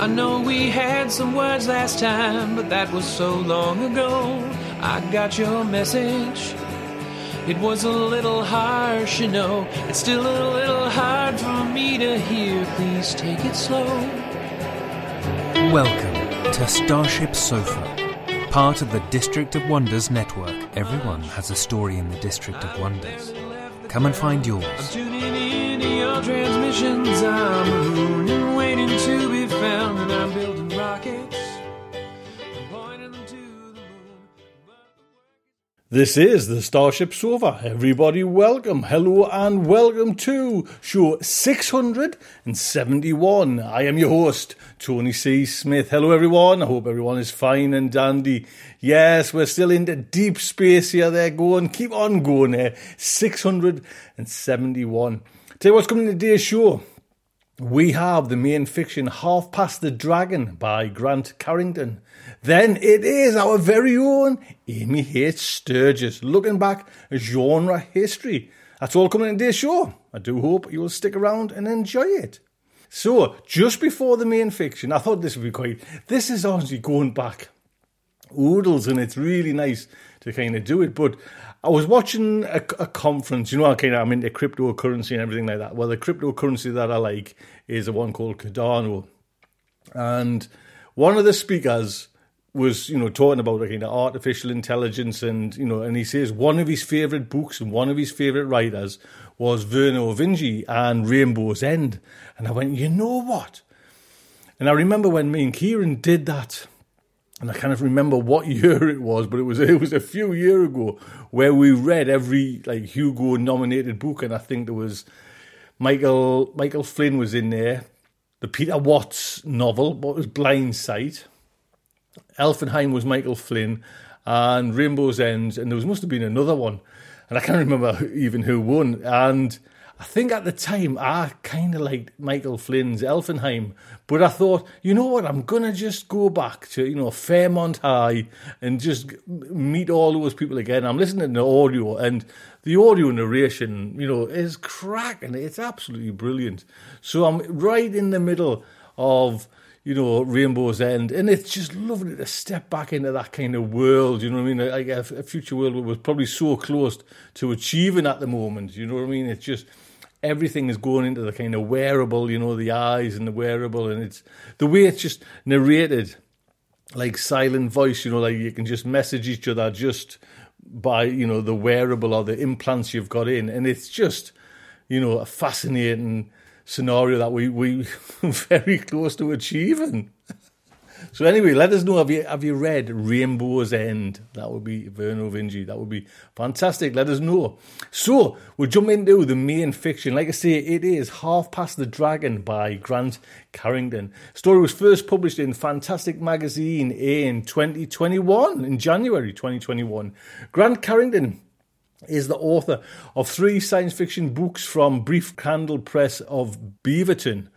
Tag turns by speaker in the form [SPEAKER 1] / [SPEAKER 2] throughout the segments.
[SPEAKER 1] I know we had some words last time, but that was so long ago. I got your message. It was a little harsh, you know. It's still a little hard for me to hear. Please take it slow.
[SPEAKER 2] Welcome to Starship Sofa, part of the District of Wonders network. Everyone has a story in the District of Wonders. Come and find
[SPEAKER 1] I'm
[SPEAKER 2] yours.
[SPEAKER 1] In waiting to be found, and I'm building rockets. The moon.
[SPEAKER 3] This is the Starship Sofa. Everybody, welcome, hello, and welcome to show 671. I am your host, Tony C. Smith. Hello, everyone. I hope everyone is fine and dandy. Yes, we're still into deep space here. There, going, keep on going eh? there. 671. Tell you what's coming to today's show. We have the main fiction Half Past the Dragon by Grant Carrington. Then it is our very own Amy H. Sturgis looking back at genre history. That's all coming in today's show. I do hope you will stick around and enjoy it. So, just before the main fiction, I thought this would be quite. This is honestly going back oodles and it's really nice to kind of do it. But I was watching a, a conference, you know, of I'm into cryptocurrency and everything like that. Well, the cryptocurrency that I like is the one called Cardano, and one of the speakers was you know talking about like, kind of artificial intelligence and you know and he says one of his favorite books and one of his favorite writers was Vernor Vinge and Rainbow's End. And I went you know what? And I remember when me and Kieran did that and I kind of remember what year it was, but it was it was a few year ago where we read every like Hugo nominated book, and I think there was Michael Michael Flynn was in there, the Peter Watts novel, what was Blind Sight, Eifelheim was Michael Flynn, and Rainbow's End, and there was must have been another one, and I can't remember even who won, and. I think at the time I kind of liked Michael Flynn's Eifelheim, but I thought, you know what, I'm gonna just go back to you know Fairmont High and just meet all those people again. I'm listening to audio, and the audio narration, you know, is cracking. It's absolutely brilliant. So I'm right in the middle of you know, Rainbow's End, and it's just lovely to step back into that kind of world. You know what I mean? Like a, a future world was probably so close to achieving at the moment. You know what I mean? It's just everything is going into the kind of wearable. You know, the eyes and the wearable, and it's the way it's just narrated, like silent voice. You know, like you can just message each other just by you know the wearable or the implants you've got in, and it's just you know a fascinating scenario that we we very close to achieving. So anyway, let us know have you have you read Rainbow's End? That would be Vernor Vinge. That would be fantastic. Let us know. So we'll jump into the main fiction. Like I say, it is Half Past the Dragon by Grant Carrington. Story was first published in Fantastic Magazine in 2021, in January 2021. Grant Carrington is the author of three science fiction books from Brief Candle Press of Beaverton.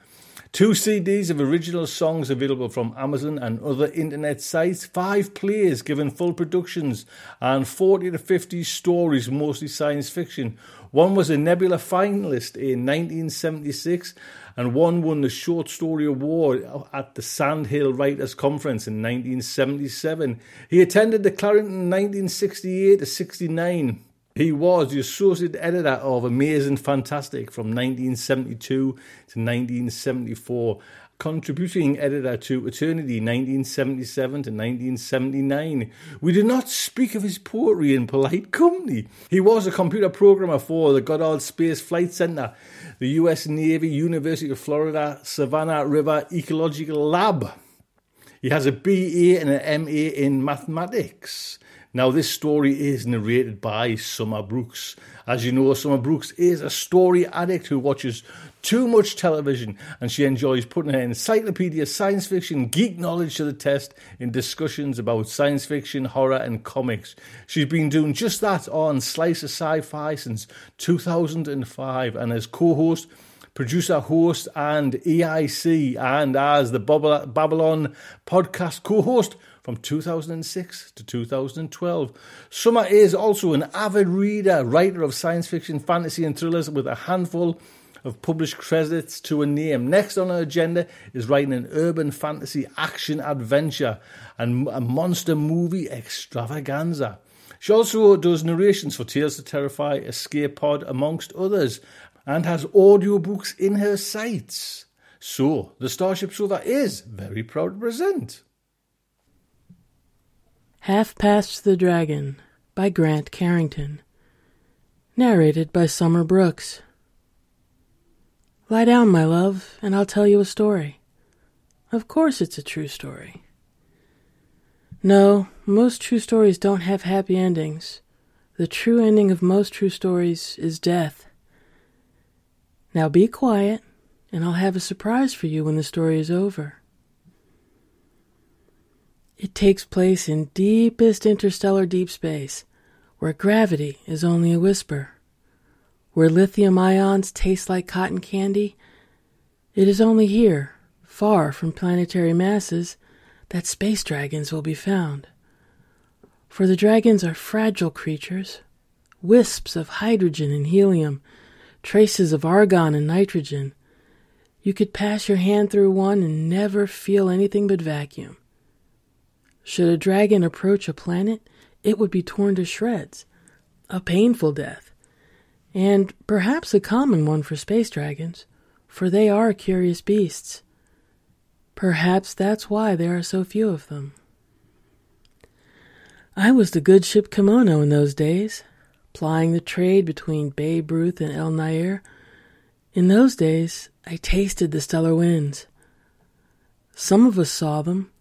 [SPEAKER 3] Two CDs of original songs available from Amazon and other internet sites, five plays given full productions, and 40 to 50 stories, mostly science fiction. One was a Nebula finalist in 1976, and one won the Short Story Award at the Sandhill Writers Conference in 1977. He attended the Clarion 1968 to 69. He was the associate editor of Amazing Fantastic from 1972 to 1974. contributing editor to Eternity 1977 to 1979. We do not speak of his poetry in polite company. He was a computer programmer for the Goddard Space Flight Center, the US Navy, University of Florida, Savannah River Ecological Lab. He has a BA and an MA in mathematics. Now, this story is narrated by Summer Brooks. As you know, Summer Brooks is a story addict who watches too much television and she enjoys putting her encyclopedia science fiction geek knowledge to the test in discussions about science fiction, horror, and comics. She's been doing just that on Slice of Sci Fi since 2005 and as co host producer, host, and EIC, and as the Babylon podcast co host from 2006 to 2012. Summer is also an avid reader, writer of science fiction, fantasy, and thrillers with a handful of published credits to a name. Next on her agenda is writing an urban fantasy action adventure and a monster movie extravaganza. She also does narrations for Tales to Terrify, Escape Pod, amongst others, and has audiobooks in her sights. So, the Starship Sofa is very proud to present.
[SPEAKER 4] Half Past the Dragon by Grant Carrington. Narrated by Summer Brooks. Lie down, my love, and I'll tell you a story. Of course, it's a true story. No, most true stories don't have happy endings. The true ending of most true stories is death. Now be quiet, and I'll have a surprise for you when the story is over. It takes place in deepest interstellar deep space, where gravity is only a whisper. Where lithium ions taste like cotton candy, it is only here, far from planetary masses, that space dragons will be found. For the dragons are fragile creatures, wisps of hydrogen and helium, traces of argon and nitrogen. You could pass your hand through one and never feel anything but vacuum. Should a dragon approach a planet, it would be torn to shreds. A painful death. And perhaps a common one for space dragons, for they are curious beasts. Perhaps that's why there are so few of them. I was the good ship Kimono in those days, plying the trade between Babe Ruth and El Nair. In those days, I tasted the stellar winds. Some of us saw them,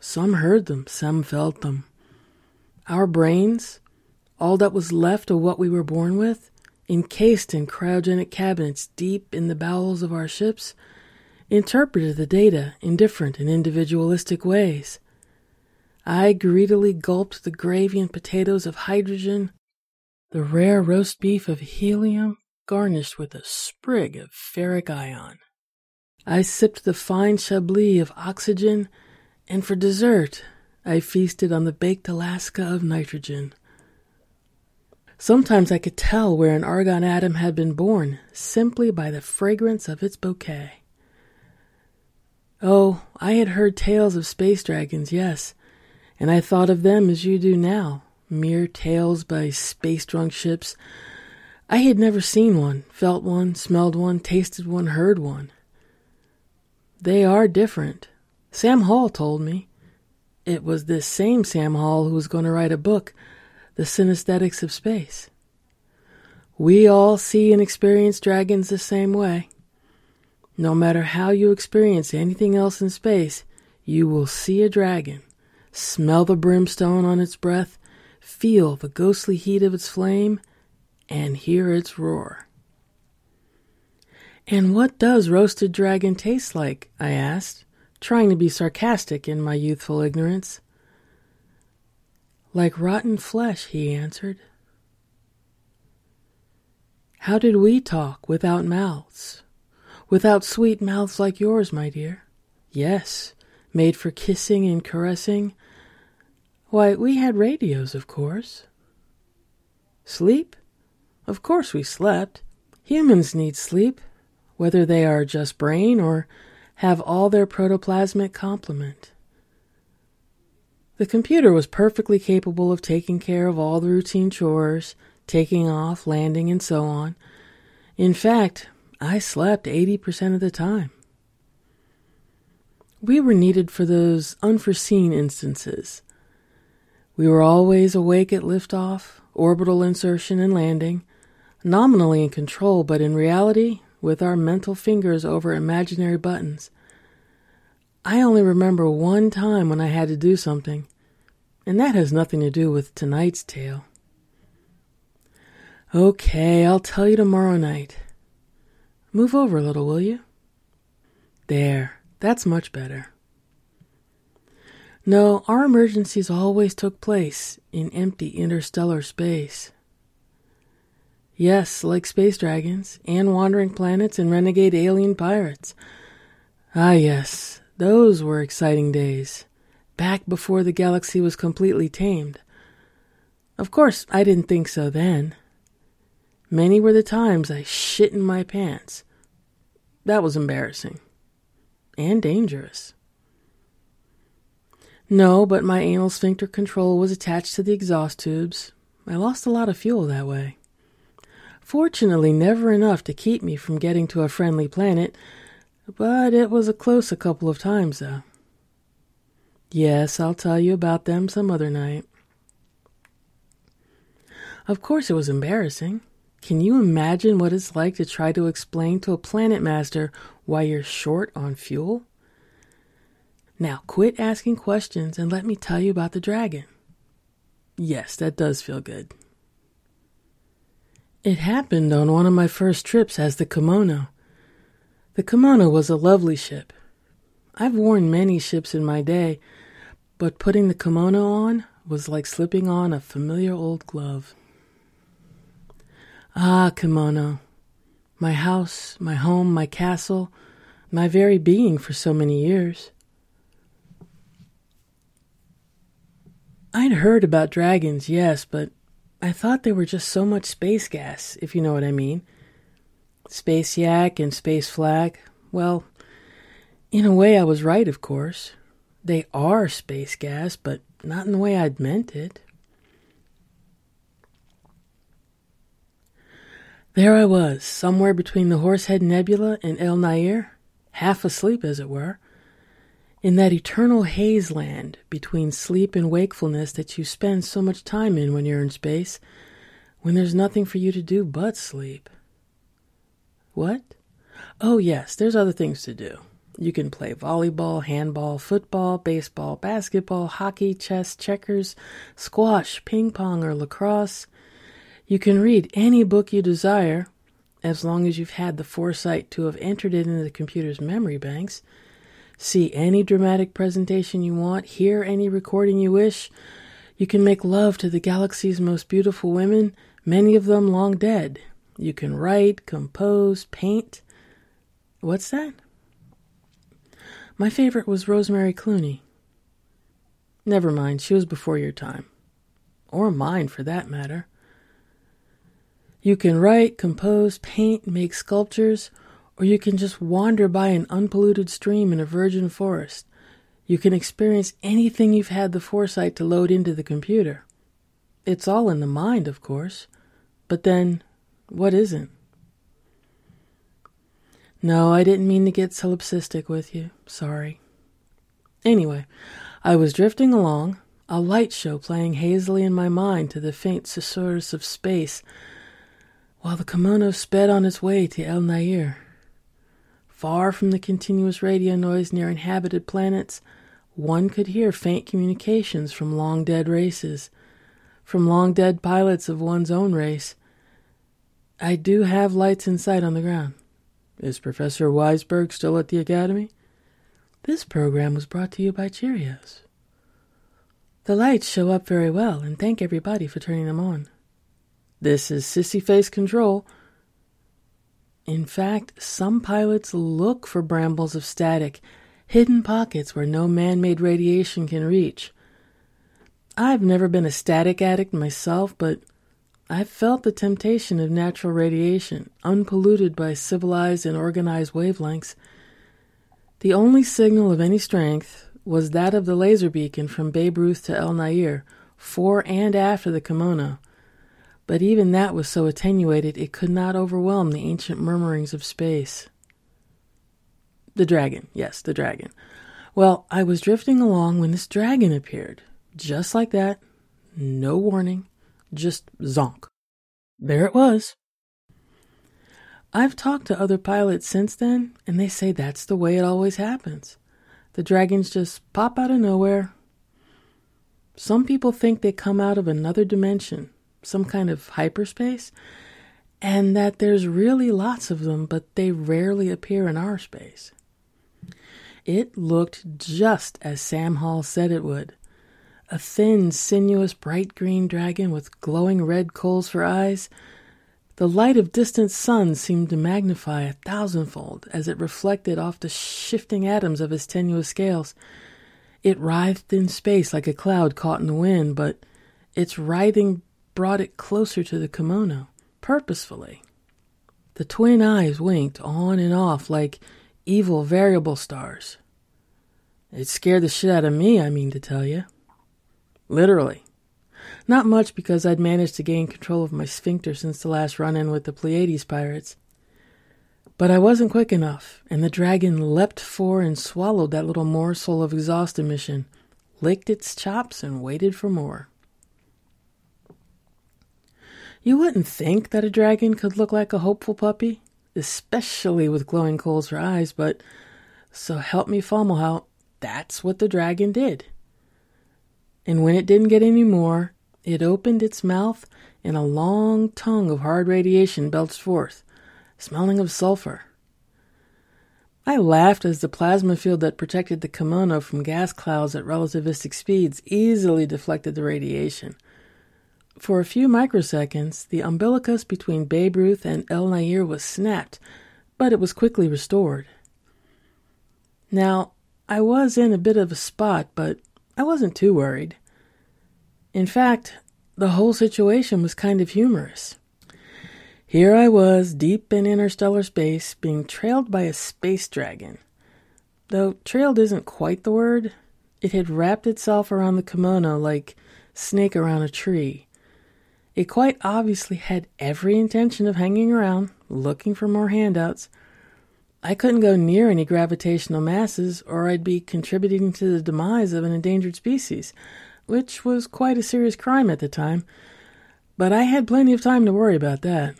[SPEAKER 4] some heard them, some felt them. Our brains, all that was left of what we were born with, encased in cryogenic cabinets deep in the bowels of our ships, interpreted the data in different and individualistic ways. I greedily gulped the gravy and potatoes of hydrogen, the rare roast beef of helium garnished with a sprig of ferric ion. I sipped the fine chablis of oxygen and for dessert, I feasted on the baked Alaska of nitrogen. Sometimes I could tell where an argon atom had been born simply by the fragrance of its bouquet. Oh, I had heard tales of space dragons, yes, and I thought of them as you do now, mere tales by space drunk ships. I had never seen one, felt one, smelled one, tasted one, heard one. They are different, Sam Hall told me. It was this same Sam Hall who was going to write a book, The Synesthetics of Space. We all see and experience dragons the same way. No matter how you experience anything else in space, you will see a dragon, smell the brimstone on its breath, feel the ghostly heat of its flame, and hear its roar. And what does roasted dragon taste like? I asked trying to be sarcastic in my youthful ignorance. Like rotten flesh, he answered. How did we talk without mouths? Without sweet mouths like yours, my dear? Yes, made for kissing and caressing. Why, we had radios, of course. Sleep? Of course we slept. Humans need sleep, whether they are just brain or have all their protoplasmic complement. The computer was perfectly capable of taking care of all the routine chores, taking off, landing, and so on. In fact, I slept 80% of the time. We were needed for those unforeseen instances. We were always awake at liftoff, orbital insertion, and landing, nominally in control, but in reality, with our mental fingers over imaginary buttons. I only remember one time when I had to do something, and that has nothing to do with tonight's tale. Okay, I'll tell you tomorrow night. Move over a little, will you? There, that's much better. No, our emergencies always took place in empty interstellar space. Yes, like space dragons, and wandering planets, and renegade alien pirates. Ah, yes, those were exciting days, back before the galaxy was completely tamed. Of course, I didn't think so then. Many were the times I shit in my pants. That was embarrassing. And dangerous. No, but my anal sphincter control was attached to the exhaust tubes. I lost a lot of fuel that way. Fortunately, never enough to keep me from getting to a friendly planet, but it was a close a couple of times, though. Yes, I'll tell you about them some other night. Of course, it was embarrassing. Can you imagine what it's like to try to explain to a planet master why you're short on fuel? Now, quit asking questions and let me tell you about the dragon. Yes, that does feel good. It happened on one of my first trips as the kimono. The kimono was a lovely ship. I've worn many ships in my day, but putting the kimono on was like slipping on a familiar old glove. Ah, kimono, my house, my home, my castle, my very being for so many years. I'd heard about dragons, yes, but I thought they were just so much space gas, if you know what I mean. Space yak and space flag. Well, in a way, I was right, of course. They are space gas, but not in the way I'd meant it. There I was, somewhere between the Horsehead Nebula and El Nair, half asleep, as it were, in that eternal haze land between sleep and wakefulness that you spend so much time in when you're in space, when there's nothing for you to do but sleep. What? Oh, yes, there's other things to do. You can play volleyball, handball, football, baseball, basketball, hockey, chess, checkers, squash, ping pong, or lacrosse. You can read any book you desire, as long as you've had the foresight to have entered it into the computer's memory banks see any dramatic presentation you want, hear any recording you wish. You can make love to the galaxy's most beautiful women, many of them long dead. You can write, compose, paint. What's that? My favorite was Rosemary Clooney. Never mind, she was before your time. Or mine, for that matter. You can write, compose, paint, make sculptures, or you can just wander by an unpolluted stream in a virgin forest. You can experience anything you've had the foresight to load into the computer. It's all in the mind, of course. But then, what isn't? No, I didn't mean to get solipsistic with you. Sorry. Anyway, I was drifting along, a light show playing hazily in my mind to the faint susurrus of space, while the kimono sped on its way to El Nair. Far from the continuous radio noise near inhabited planets, one could hear faint communications from long dead races, from long dead pilots of one's own race. I do have lights in sight on the ground. Is Professor Weisberg still at the Academy? This program was brought to you by Cheerios. The lights show up very well, and thank everybody for turning them on. This is Sissy Face Control. In fact, some pilots look for brambles of static, hidden pockets where no man made radiation can reach. I've never been a static addict myself, but I've felt the temptation of natural radiation, unpolluted by civilized and organized wavelengths. The only signal of any strength was that of the laser beacon from Babe Ruth to El Nair, fore and after the kimono but even that was so attenuated it could not overwhelm the ancient murmurings of space. The dragon, yes, the dragon. Well, I was drifting along when this dragon appeared. Just like that. No warning. Just zonk. There it was. I've talked to other pilots since then, and they say that's the way it always happens. The dragons just pop out of nowhere. Some people think they come out of another dimension, some kind of hyperspace, and that there's really lots of them, but they rarely appear in our space. It looked just as Sam Hall said it would a thin, sinuous, bright green dragon with glowing red coals for eyes. The light of distant suns seemed to magnify a thousandfold as it reflected off the shifting atoms of his tenuous scales. It writhed in space like a cloud caught in the wind, but its writhing brought it closer to the kimono purposefully. The twin eyes winked on and off like evil variable stars. It scared the shit out of me, I mean to tell you. Literally. Not much because I'd managed to gain control of my sphincter since the last run in with the Pleiades pirates. But I wasn't quick enough, and the dragon leapt for and swallowed that little morsel of exhaust emission, licked its chops, and waited for more. You wouldn't think that a dragon could look like a hopeful puppy, especially with glowing coals for eyes, but so help me Fomalhaut, that's what the dragon did. And when it didn't get any more, it opened its mouth and a long tongue of hard radiation belched forth, smelling of sulfur. I laughed as the plasma field that protected the kimono from gas clouds at relativistic speeds easily deflected the radiation. For a few microseconds, the umbilicus between Babe Ruth and El Nair was snapped, but it was quickly restored. Now, I was in a bit of a spot, but I wasn't too worried. In fact, the whole situation was kind of humorous. Here I was, deep in interstellar space, being trailed by a space dragon. Though trailed isn't quite the word, it had wrapped itself around the kimono like snake around a tree. It quite obviously had every intention of hanging around, looking for more handouts. I couldn't go near any gravitational masses, or I'd be contributing to the demise of an endangered species, which was quite a serious crime at the time. But I had plenty of time to worry about that.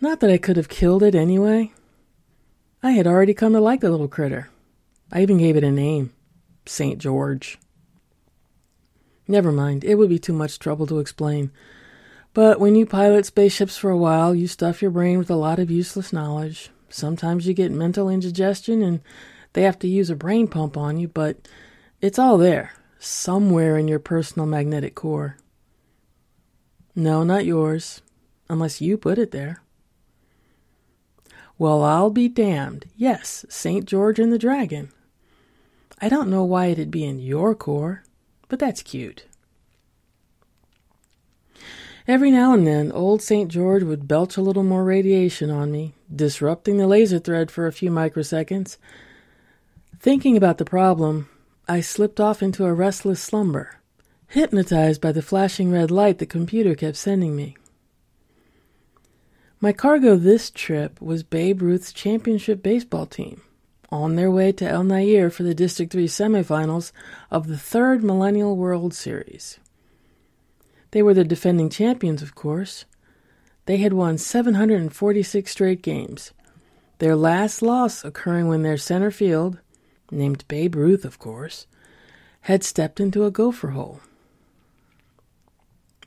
[SPEAKER 4] Not that I could have killed it anyway. I had already come to like the little critter. I even gave it a name St. George. Never mind, it would be too much trouble to explain. But when you pilot spaceships for a while, you stuff your brain with a lot of useless knowledge. Sometimes you get mental indigestion and they have to use a brain pump on you, but it's all there, somewhere in your personal magnetic core. No, not yours, unless you put it there. Well, I'll be damned. Yes, St. George and the Dragon. I don't know why it'd be in your core but that's cute. Every now and then, old St. George would belch a little more radiation on me, disrupting the laser thread for a few microseconds. Thinking about the problem, I slipped off into a restless slumber, hypnotized by the flashing red light the computer kept sending me. My cargo this trip was Babe Ruth's championship baseball team on their way to El Nair for the District 3 semifinals of the third Millennial World Series. They were the defending champions, of course. They had won 746 straight games, their last loss occurring when their center field, named Babe Ruth, of course, had stepped into a gopher hole.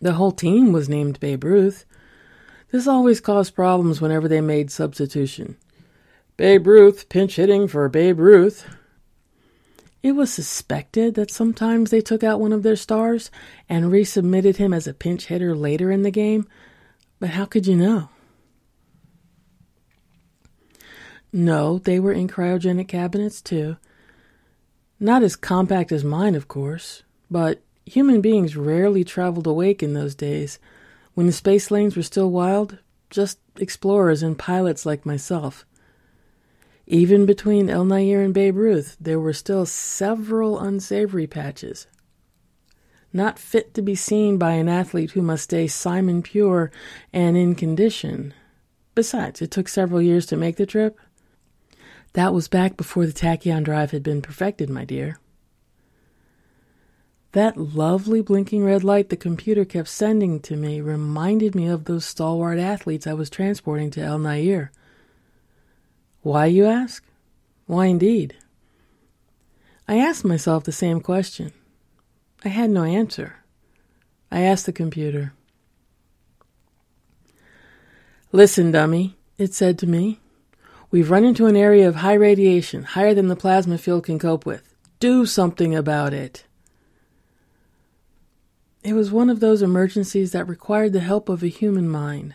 [SPEAKER 4] The whole team was named Babe Ruth. This always caused problems whenever they made substitution. Babe Ruth pinch hitting for Babe Ruth. It was suspected that sometimes they took out one of their stars and resubmitted him as a pinch hitter later in the game, but how could you know? No, they were in cryogenic cabinets too. Not as compact as mine, of course, but human beings rarely traveled awake in those days, when the space lanes were still wild, just explorers and pilots like myself. Even between El Nair and Babe Ruth, there were still several unsavory patches. Not fit to be seen by an athlete who must stay Simon pure and in condition. Besides, it took several years to make the trip. That was back before the tachyon drive had been perfected, my dear. That lovely blinking red light the computer kept sending to me reminded me of those stalwart athletes I was transporting to El Nair. Why, you ask? Why, indeed? I asked myself the same question. I had no answer. I asked the computer. Listen, dummy, it said to me. We've run into an area of high radiation, higher than the plasma field can cope with. Do something about it. It was one of those emergencies that required the help of a human mind,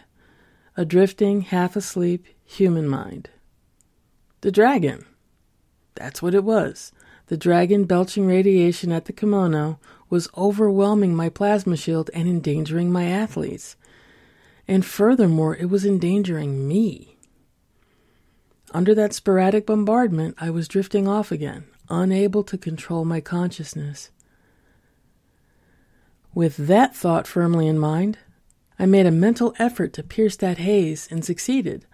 [SPEAKER 4] a drifting, half asleep human mind. The dragon. That's what it was. The dragon belching radiation at the kimono was overwhelming my plasma shield and endangering my athletes. And furthermore, it was endangering me. Under that sporadic bombardment, I was drifting off again, unable to control my consciousness. With that thought firmly in mind, I made a mental effort to pierce that haze and succeeded,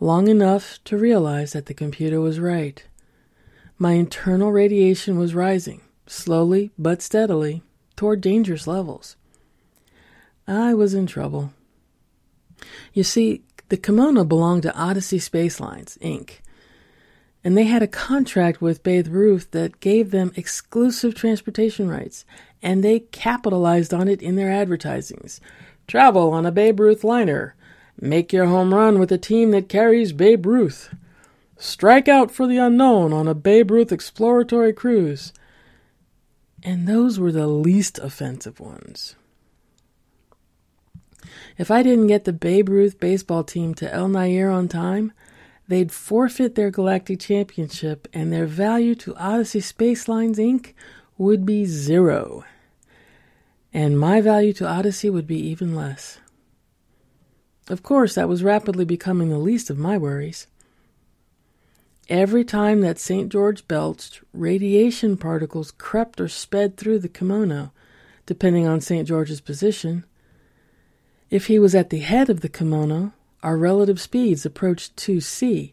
[SPEAKER 4] long enough to realize that the computer was right. My internal radiation was rising, slowly but steadily, toward dangerous levels. I was in trouble. You see, the kimono belonged to Odyssey Spacelines, Inc., and they had a contract with Babe Ruth that gave them exclusive transportation rights, and they capitalized on it in their advertisings. Travel on a Babe Ruth liner. Make your home run with a team that carries Babe Ruth. Strike out for the unknown on a Babe Ruth exploratory cruise. And those were the least offensive ones. If I didn't get the Babe Ruth baseball team to El Nair on time, they'd forfeit their galactic championship and their value to Odyssey Spacelines Inc. would be zero. And my value to Odyssey would be even less. Of course, that was rapidly becoming the least of my worries. Every time that St. George belched, radiation particles crept or sped through the kimono, depending on St. George's position. If he was at the head of the kimono, our relative speeds approached 2c,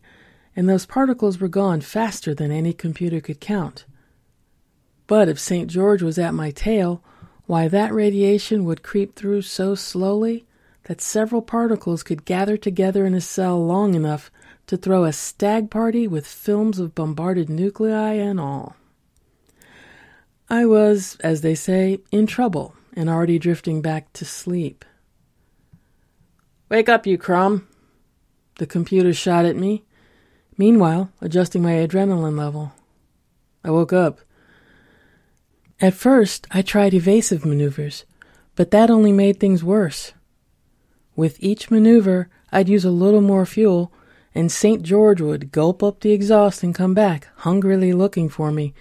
[SPEAKER 4] and those particles were gone faster than any computer could count. But if St. George was at my tail, why that radiation would creep through so slowly that several particles could gather together in a cell long enough to throw a stag party with films of bombarded nuclei and all. I was, as they say, in trouble and already drifting back to sleep. Wake up, you crumb! The computer shot at me, meanwhile, adjusting my adrenaline level. I woke up. At first, I tried evasive maneuvers, but that only made things worse. With each maneuver, I'd use a little more fuel, and St. George would gulp up the exhaust and come back, hungrily looking for me.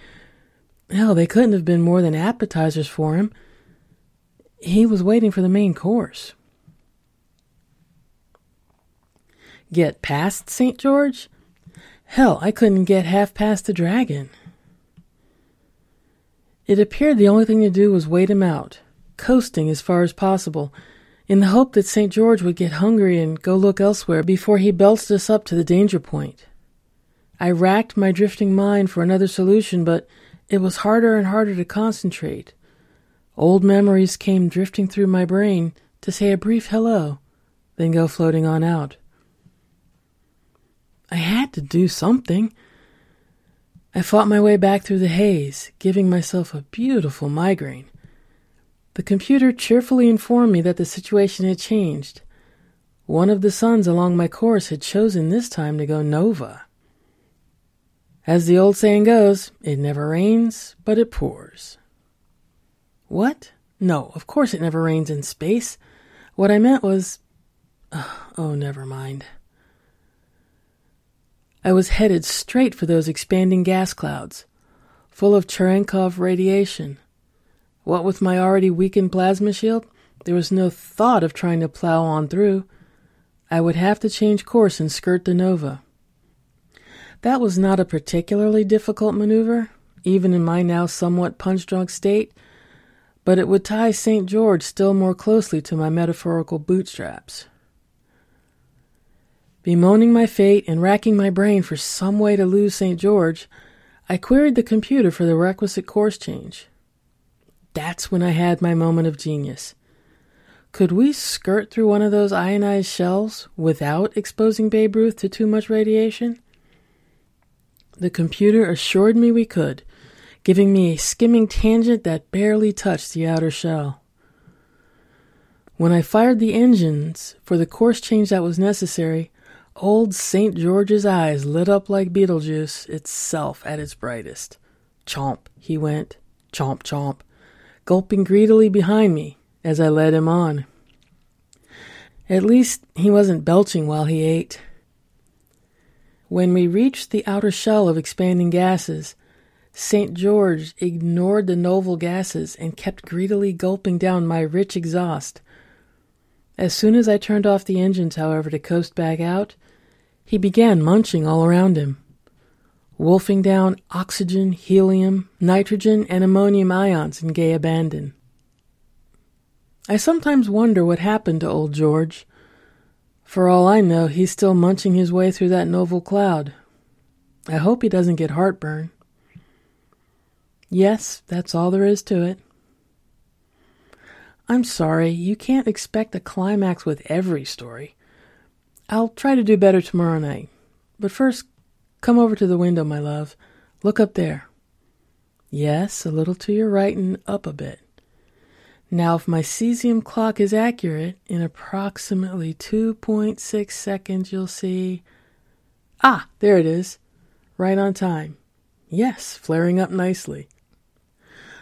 [SPEAKER 4] Hell, they couldn't have been more than appetizers for him. He was waiting for the main course. Get past St. George? Hell, I couldn't get half past the dragon. It appeared the only thing to do was wait him out, coasting as far as possible, in the hope that St. George would get hungry and go look elsewhere before he belched us up to the danger point. I racked my drifting mind for another solution, but it was harder and harder to concentrate. Old memories came drifting through my brain to say a brief hello, then go floating on out. I had to do something. I fought my way back through the haze, giving myself a beautiful migraine. The computer cheerfully informed me that the situation had changed. One of the suns along my course had chosen this time to go nova. As the old saying goes, it never rains, but it pours. What? No, of course it never rains in space. What I meant was. Oh, never mind. I was headed straight for those expanding gas clouds, full of Cherenkov radiation. What with my already weakened plasma shield, there was no thought of trying to plow on through. I would have to change course and skirt the Nova. That was not a particularly difficult maneuver, even in my now somewhat punch drunk state, but it would tie St. George still more closely to my metaphorical bootstraps. Bemoaning my fate and racking my brain for some way to lose St. George, I queried the computer for the requisite course change. That's when I had my moment of genius. Could we skirt through one of those ionized shells without exposing Babe Ruth to too much radiation? The computer assured me we could, giving me a skimming tangent that barely touched the outer shell. When I fired the engines for the course change that was necessary, old St. George's eyes lit up like Betelgeuse itself at its brightest. Chomp, he went, chomp, chomp, gulping greedily behind me as I led him on. At least he wasn't belching while he ate. When we reached the outer shell of expanding gases, St. George ignored the novel gases and kept greedily gulping down my rich exhaust. As soon as I turned off the engines, however, to coast back out, he began munching all around him, wolfing down oxygen, helium, nitrogen, and ammonium ions in gay abandon. I sometimes wonder what happened to old George. For all I know, he's still munching his way through that novel cloud. I hope he doesn't get heartburn. Yes, that's all there is to it. I'm sorry, you can't expect a climax with every story. I'll try to do better tomorrow night. But first, come over to the window, my love. Look up there. Yes, a little to your right and up a bit. Now, if my cesium clock is accurate, in approximately 2.6 seconds, you'll see. Ah, there it is. Right on time. Yes, flaring up nicely.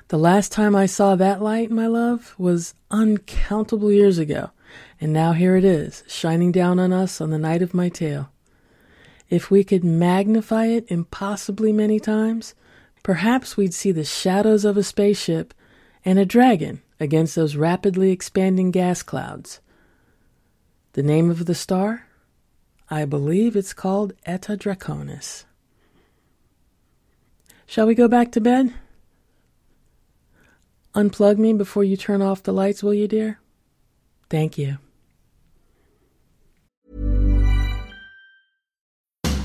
[SPEAKER 4] The last time I saw that light, my love, was uncountable years ago, and now here it is, shining down on us on the night of my tale. If we could magnify it impossibly many times, perhaps we'd see the shadows of a spaceship and a dragon against those rapidly expanding gas clouds. The name of the star? I believe it's called Eta Draconis. Shall we go back to bed? Unplug me before you turn off the lights, will you, dear? Thank you.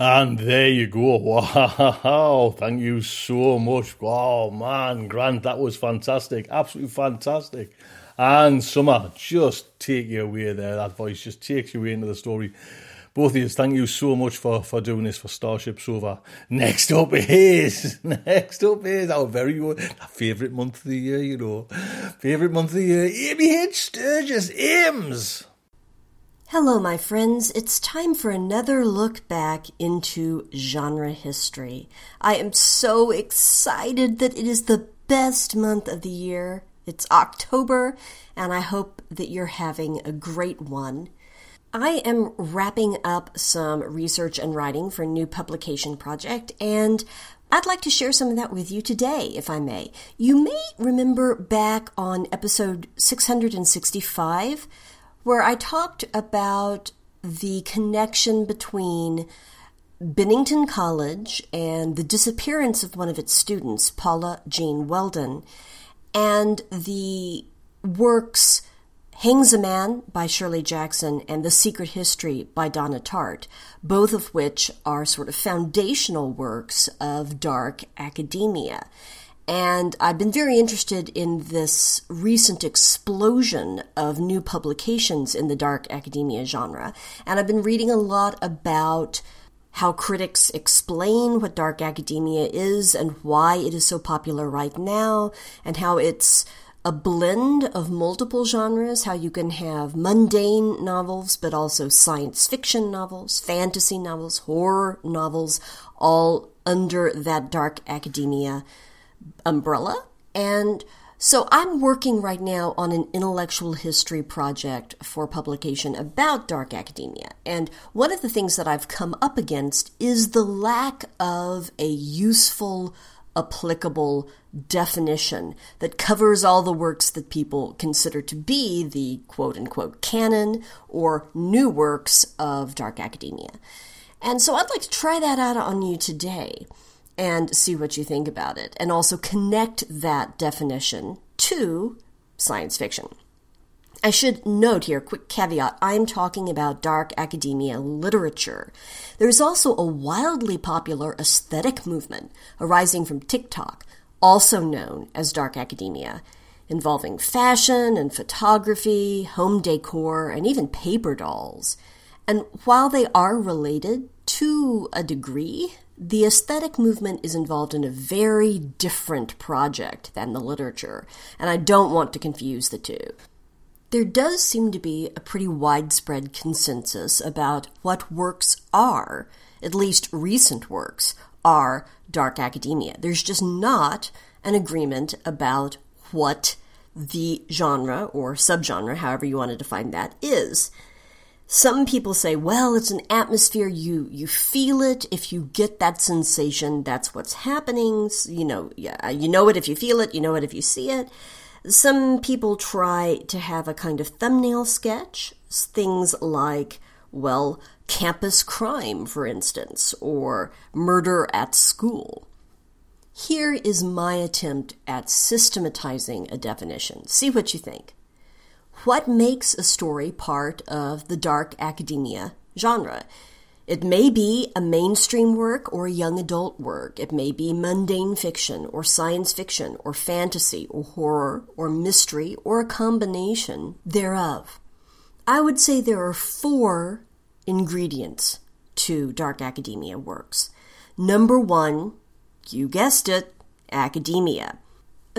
[SPEAKER 3] And there you go. Wow. Thank you so much. Oh, man, Grant, that was fantastic. Absolutely fantastic. And Summer, just take you away there. That voice just takes you away into the story. Both of you, thank you so much for, for doing this for Starship Sofa. Next up is, next up is our very own, favourite month of the year, you know. Favourite month of the year, Amy H. Sturgis, Ames.
[SPEAKER 5] Hello, my friends. It's time for another look back into genre history. I am so excited that it is the best month of the year. It's October, and I hope that you're having a great one. I am wrapping up some research and writing for a new publication project, and I'd like to share some of that with you today, if I may. You may remember back on episode 665, where I talked about the connection between Bennington College and the disappearance of one of its students, Paula Jean Welden, and the works Hangsaman by Shirley Jackson and The Secret History by Donna Tartt, both of which are sort of foundational works of dark academia. And I've been very interested in this recent explosion of new publications in the dark academia genre. And I've been reading a lot about how critics explain what dark academia is and why it is so popular right now, and how it's a blend of multiple genres, how you can have mundane novels, but also science fiction novels, fantasy novels, horror novels, all under that dark academia umbrella. And So I'm working right now on an intellectual history project for publication about dark academia. And one of the things that I've come up against is the lack of a useful, applicable definition that covers all the works that people consider to be the quote unquote canon or new works of dark academia. And so I'd like to try that out on you today and see what you think about it, and also connect that definition to science fiction. I should note here, quick caveat, I'm talking about dark academia literature. There's also a wildly popular aesthetic movement arising from TikTok, also known as dark academia, involving fashion and photography, home decor, and even paper dolls. And while they are related to a degree, the aesthetic movement is involved in a very different project than the literature, and I don't want to confuse the two. There does seem to be a pretty widespread consensus about what works are, at least recent works, are dark academia. There's just not an agreement about what the genre or subgenre, however you want to define that, is. Some people say, well, it's an atmosphere. You, you feel it. If you get that sensation, that's what's happening. You know, yeah, you know it if you feel it. You know it if you see it. Some people try to have a kind of thumbnail sketch. Things like, well, campus crime, for instance, or murder at school. Here is my attempt at systematizing a definition. See what you think. What makes a story part of the dark academia genre? It may be a mainstream work or a young adult work. It may be mundane fiction or science fiction or fantasy or horror or mystery or a combination thereof. I would say there are four ingredients to dark academia works. Number one, you guessed it, academia.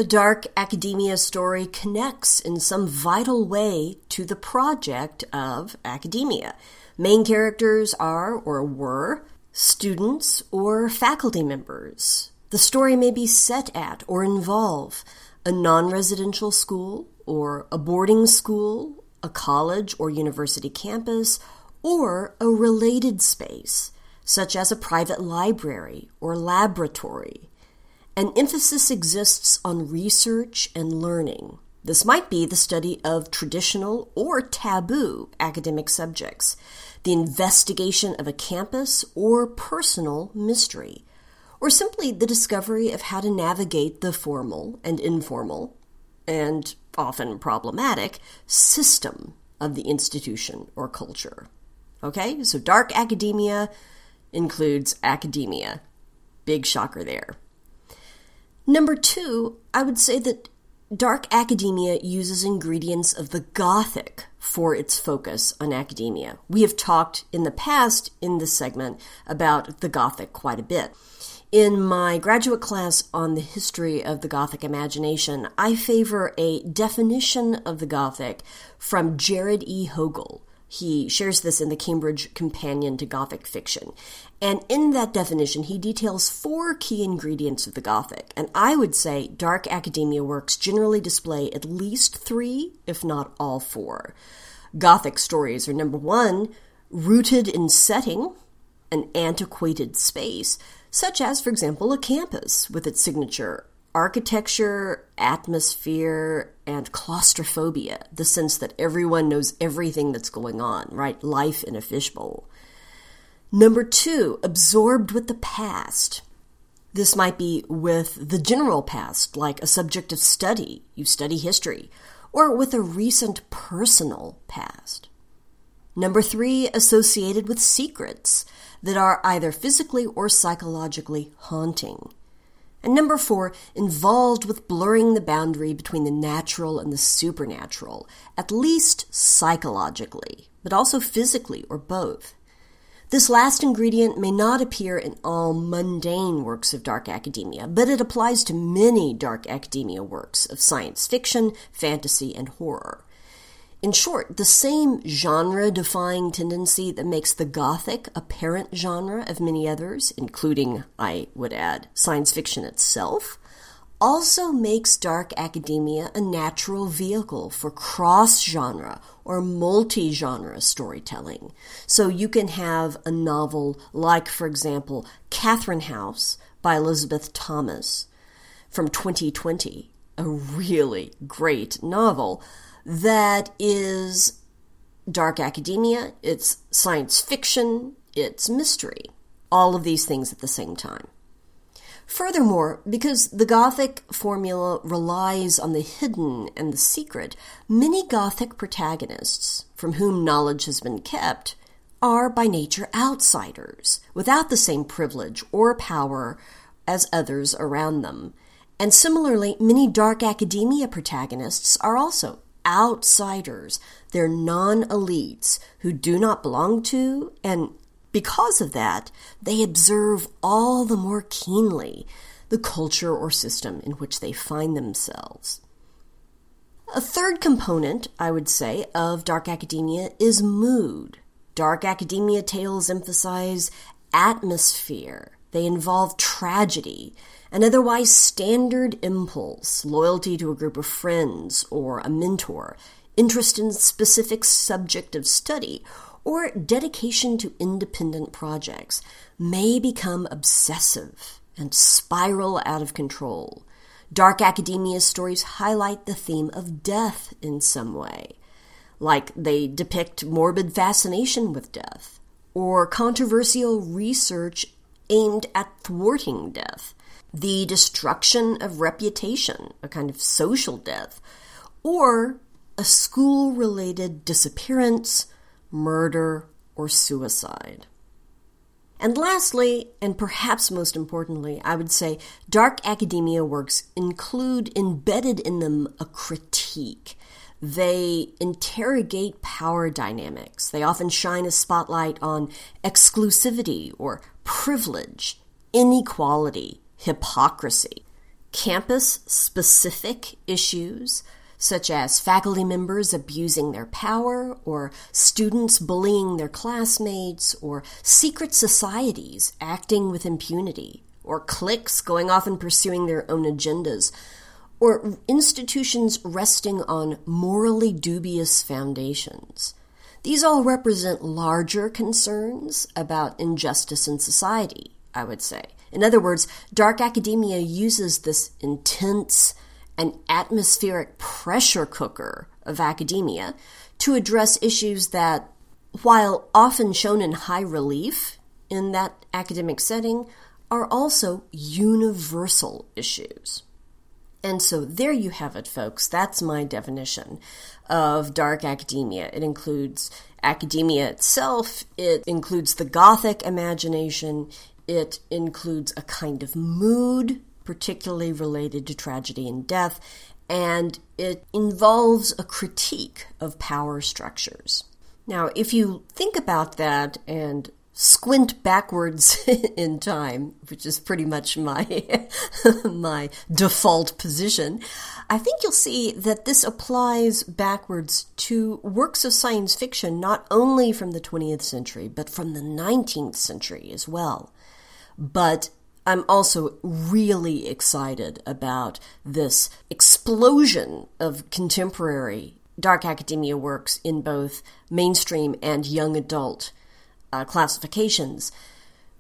[SPEAKER 5] A dark academia story connects in some vital way to the project of academia. Main characters are or were students or faculty members. The story may be set at or involve a non residential school or a boarding school, a college or university campus, or a related space, such as a private library or laboratory an emphasis exists on research and learning. This might be the study of traditional or taboo academic subjects, the investigation of a campus or personal mystery, or simply the discovery of how to navigate the formal and informal, and often problematic, system of the institution or culture. Okay, so dark academia includes academia. Big shocker there. Number two, I would say that dark academia uses ingredients of the Gothic for its focus on academia. We have talked in the past in this segment about the Gothic quite a bit. In my graduate class on the history of the Gothic imagination, I favor a definition of the Gothic from Jerrold E. Hogle. He shares this in the Cambridge Companion to Gothic Fiction. And in that definition, he details four key ingredients of the Gothic. And I would say dark academia works generally display at least three, if not all four. Gothic stories are number one, rooted in setting, an antiquated space, such as, for example, a campus with its signature architecture, atmosphere, and claustrophobia, the sense that everyone knows everything that's going on, right? Life in a fishbowl. Number two, absorbed with the past. This might be with the general past, like a subject of study, you study history, or with a recent personal past. Number three, associated with secrets that are either physically or psychologically haunting. And number four, involved with blurring the boundary between the natural and the supernatural, at least psychologically, but also physically or both. This last ingredient may not appear in all mundane works of dark academia, but it applies to many dark academia works of science fiction, fantasy, and horror. In short, the same genre defying tendency that makes the Gothic a parent genre of many others, including, I would add, science fiction itself, also makes dark academia a natural vehicle for cross genre or multi genre storytelling. So you can have a novel like, for example, Catherine House by Elisabeth Thomas from 2020, a really great novel that is dark academia, it's science fiction, it's mystery. All of these things at the same time. Furthermore, because the Gothic formula relies on the hidden and the secret, many Gothic protagonists, from whom knowledge has been kept, are by nature outsiders, without the same privilege or power as others around them. And similarly, many dark academia protagonists are also outsiders. They're non elites who do not belong to and because of that, they observe all the more keenly the culture or system in which they find themselves. A third component, I would say, of dark academia is mood. Dark academia tales emphasize atmosphere. They involve tragedy, an otherwise standard impulse, loyalty to a group of friends or a mentor, interest in specific subject of study, or dedication to independent projects may become obsessive and spiral out of control. Dark academia stories highlight the theme of death in some way, like they depict morbid fascination with death, or controversial research aimed at thwarting death, the destruction of reputation, a kind of social death, or a school related disappearance murder, or suicide. And lastly, and perhaps most importantly, I would say dark academia works include embedded in them a critique. They interrogate power dynamics. They often shine a spotlight on exclusivity or privilege, inequality, hypocrisy, campus specific issues such as faculty members abusing their power, or students bullying their classmates, or secret societies acting with impunity, or cliques going off and pursuing their own agendas, or institutions resting on morally dubious foundations. These all represent larger concerns about injustice in society, I would say. In other words, dark academia uses this intense, and atmospheric pressure cooker of academia to address issues that, while often shown in high relief in that academic setting, are also universal issues. And so there you have it, folks. That's my definition of dark academia. It includes academia itself, it includes the Gothic imagination, it includes a kind of mood particularly related to tragedy and death, and it involves a critique of power structures. Now, if you think about that and squint backwards in time, which is pretty much my my default position, I think you'll see that this applies backwards to works of science fiction not only from the 20th century but from the 19th century as well. But I'm also really excited about this explosion of contemporary dark academia works in both mainstream and young adult uh, classifications.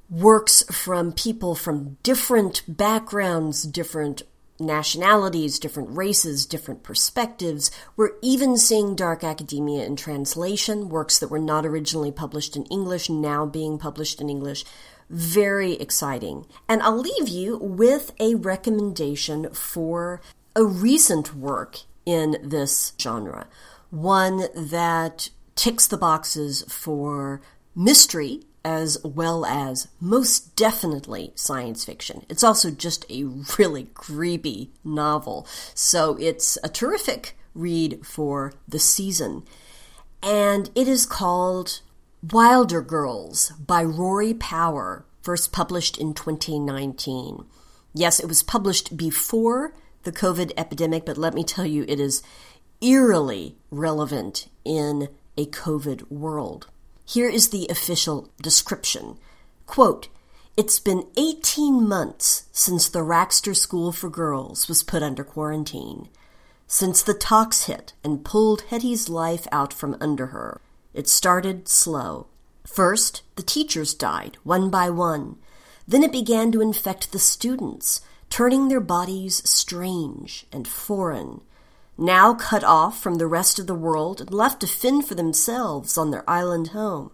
[SPEAKER 5] Works from people from different backgrounds, different nationalities, different races, different perspectives. We're even seeing dark academia in translation, works that were not originally published in English, now being published in English. Very exciting. And I'll leave you with a recommendation for a recent work in this genre. One that ticks the boxes for mystery as well as most definitely science fiction. It's also just a really creepy novel. So it's a terrific read for the season. And it is called Wilder Girls by Rory Power, first published in 2019. Yes, it was published before the COVID epidemic, but let me tell you, it is eerily relevant in a COVID world. Here is the official description. Quote, It's been 18 months since the Raxter School for Girls was put under quarantine. Since the tox hit and pulled Hetty's life out from under her, it started slow. First, the teachers died, one by one. Then it began to infect the students, turning their bodies strange and foreign. Now cut off from the rest of the world and left to fend for themselves on their island home.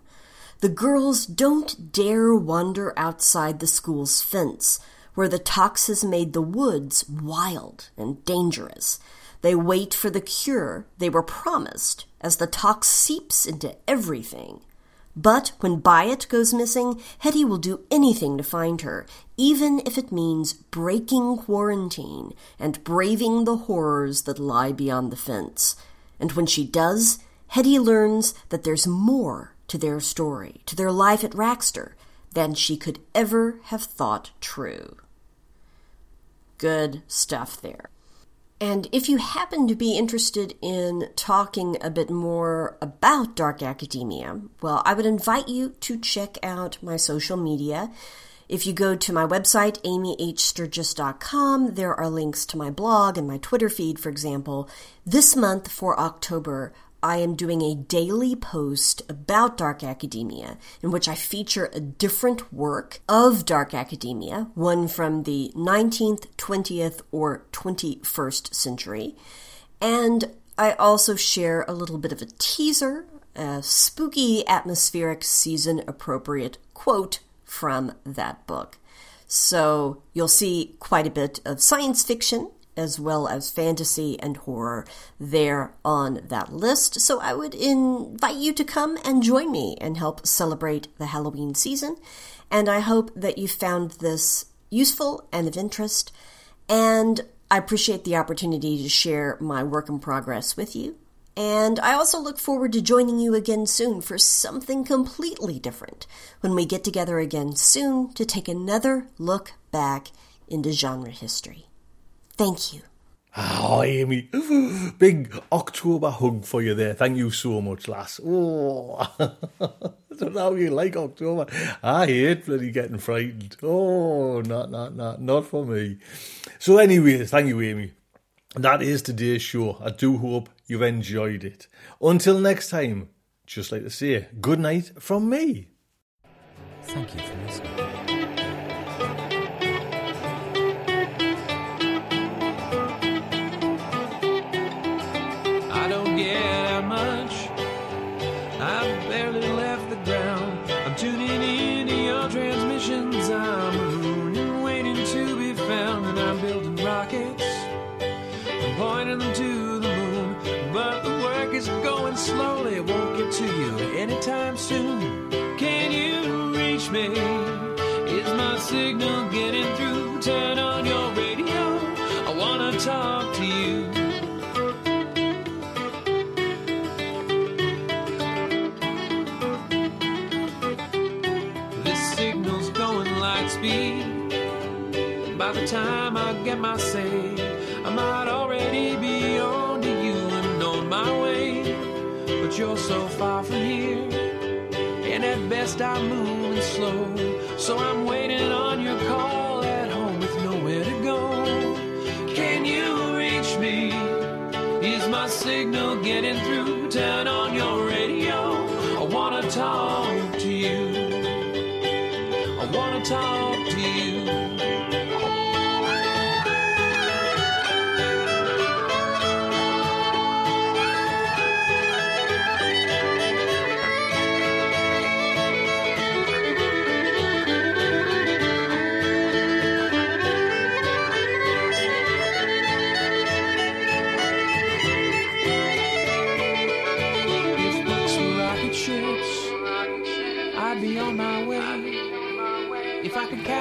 [SPEAKER 5] The girls don't dare wander outside the school's fence, where the tox has made the woods wild and dangerous. They wait for the cure they were promised as the tox seeps into everything. But when Byatt goes missing, Hetty will do anything to find her, even if it means breaking quarantine and braving the horrors that lie beyond the fence. And when she does, Hetty learns that there's more to their story, to their life at Raxter, than she could ever have thought true. Good stuff there. And if you happen to be interested in talking a bit more about dark academia, well, I would invite you to check out my social media. If you go to my website, amyhsturgis.com, there are links to my blog and my Twitter feed, for example. This month for October, I am doing a daily post about dark academia in which I feature a different work of dark academia, one from the 19th, 20th, or 21st century. And I also share a little bit of a teaser, a spooky, atmospheric, season appropriate quote from that book. So you'll see quite a bit of science fiction as well as fantasy and horror there on that list. So I would invite you to come and join me and help celebrate the Halloween season. And I hope that you found this useful and of interest. And I appreciate the opportunity to share my work in progress with you. And I also look forward to joining you again soon for something completely different when we get together again soon to take another look back into genre history. Thank you.
[SPEAKER 3] Oh, Amy, big October hug for you there. Thank you so much, lass. Oh, I don't know how you like October. I hate bloody getting frightened. Oh, not, not, not, not for me. So, anyways, thank you, Amy. That is today's show. I do hope you've enjoyed it. Until next time, just like to say, good night from me.
[SPEAKER 2] Thank you for listening.
[SPEAKER 1] Signal getting through? Turn on your radio. I wanna talk to you. This signal's going light speed. By the time I get my say, I might already be on to you and on my way. But you're so far from here, and at best I'm moving slow. So I'm waiting on your call at home with nowhere to go. Can you reach me? Is my signal getting through?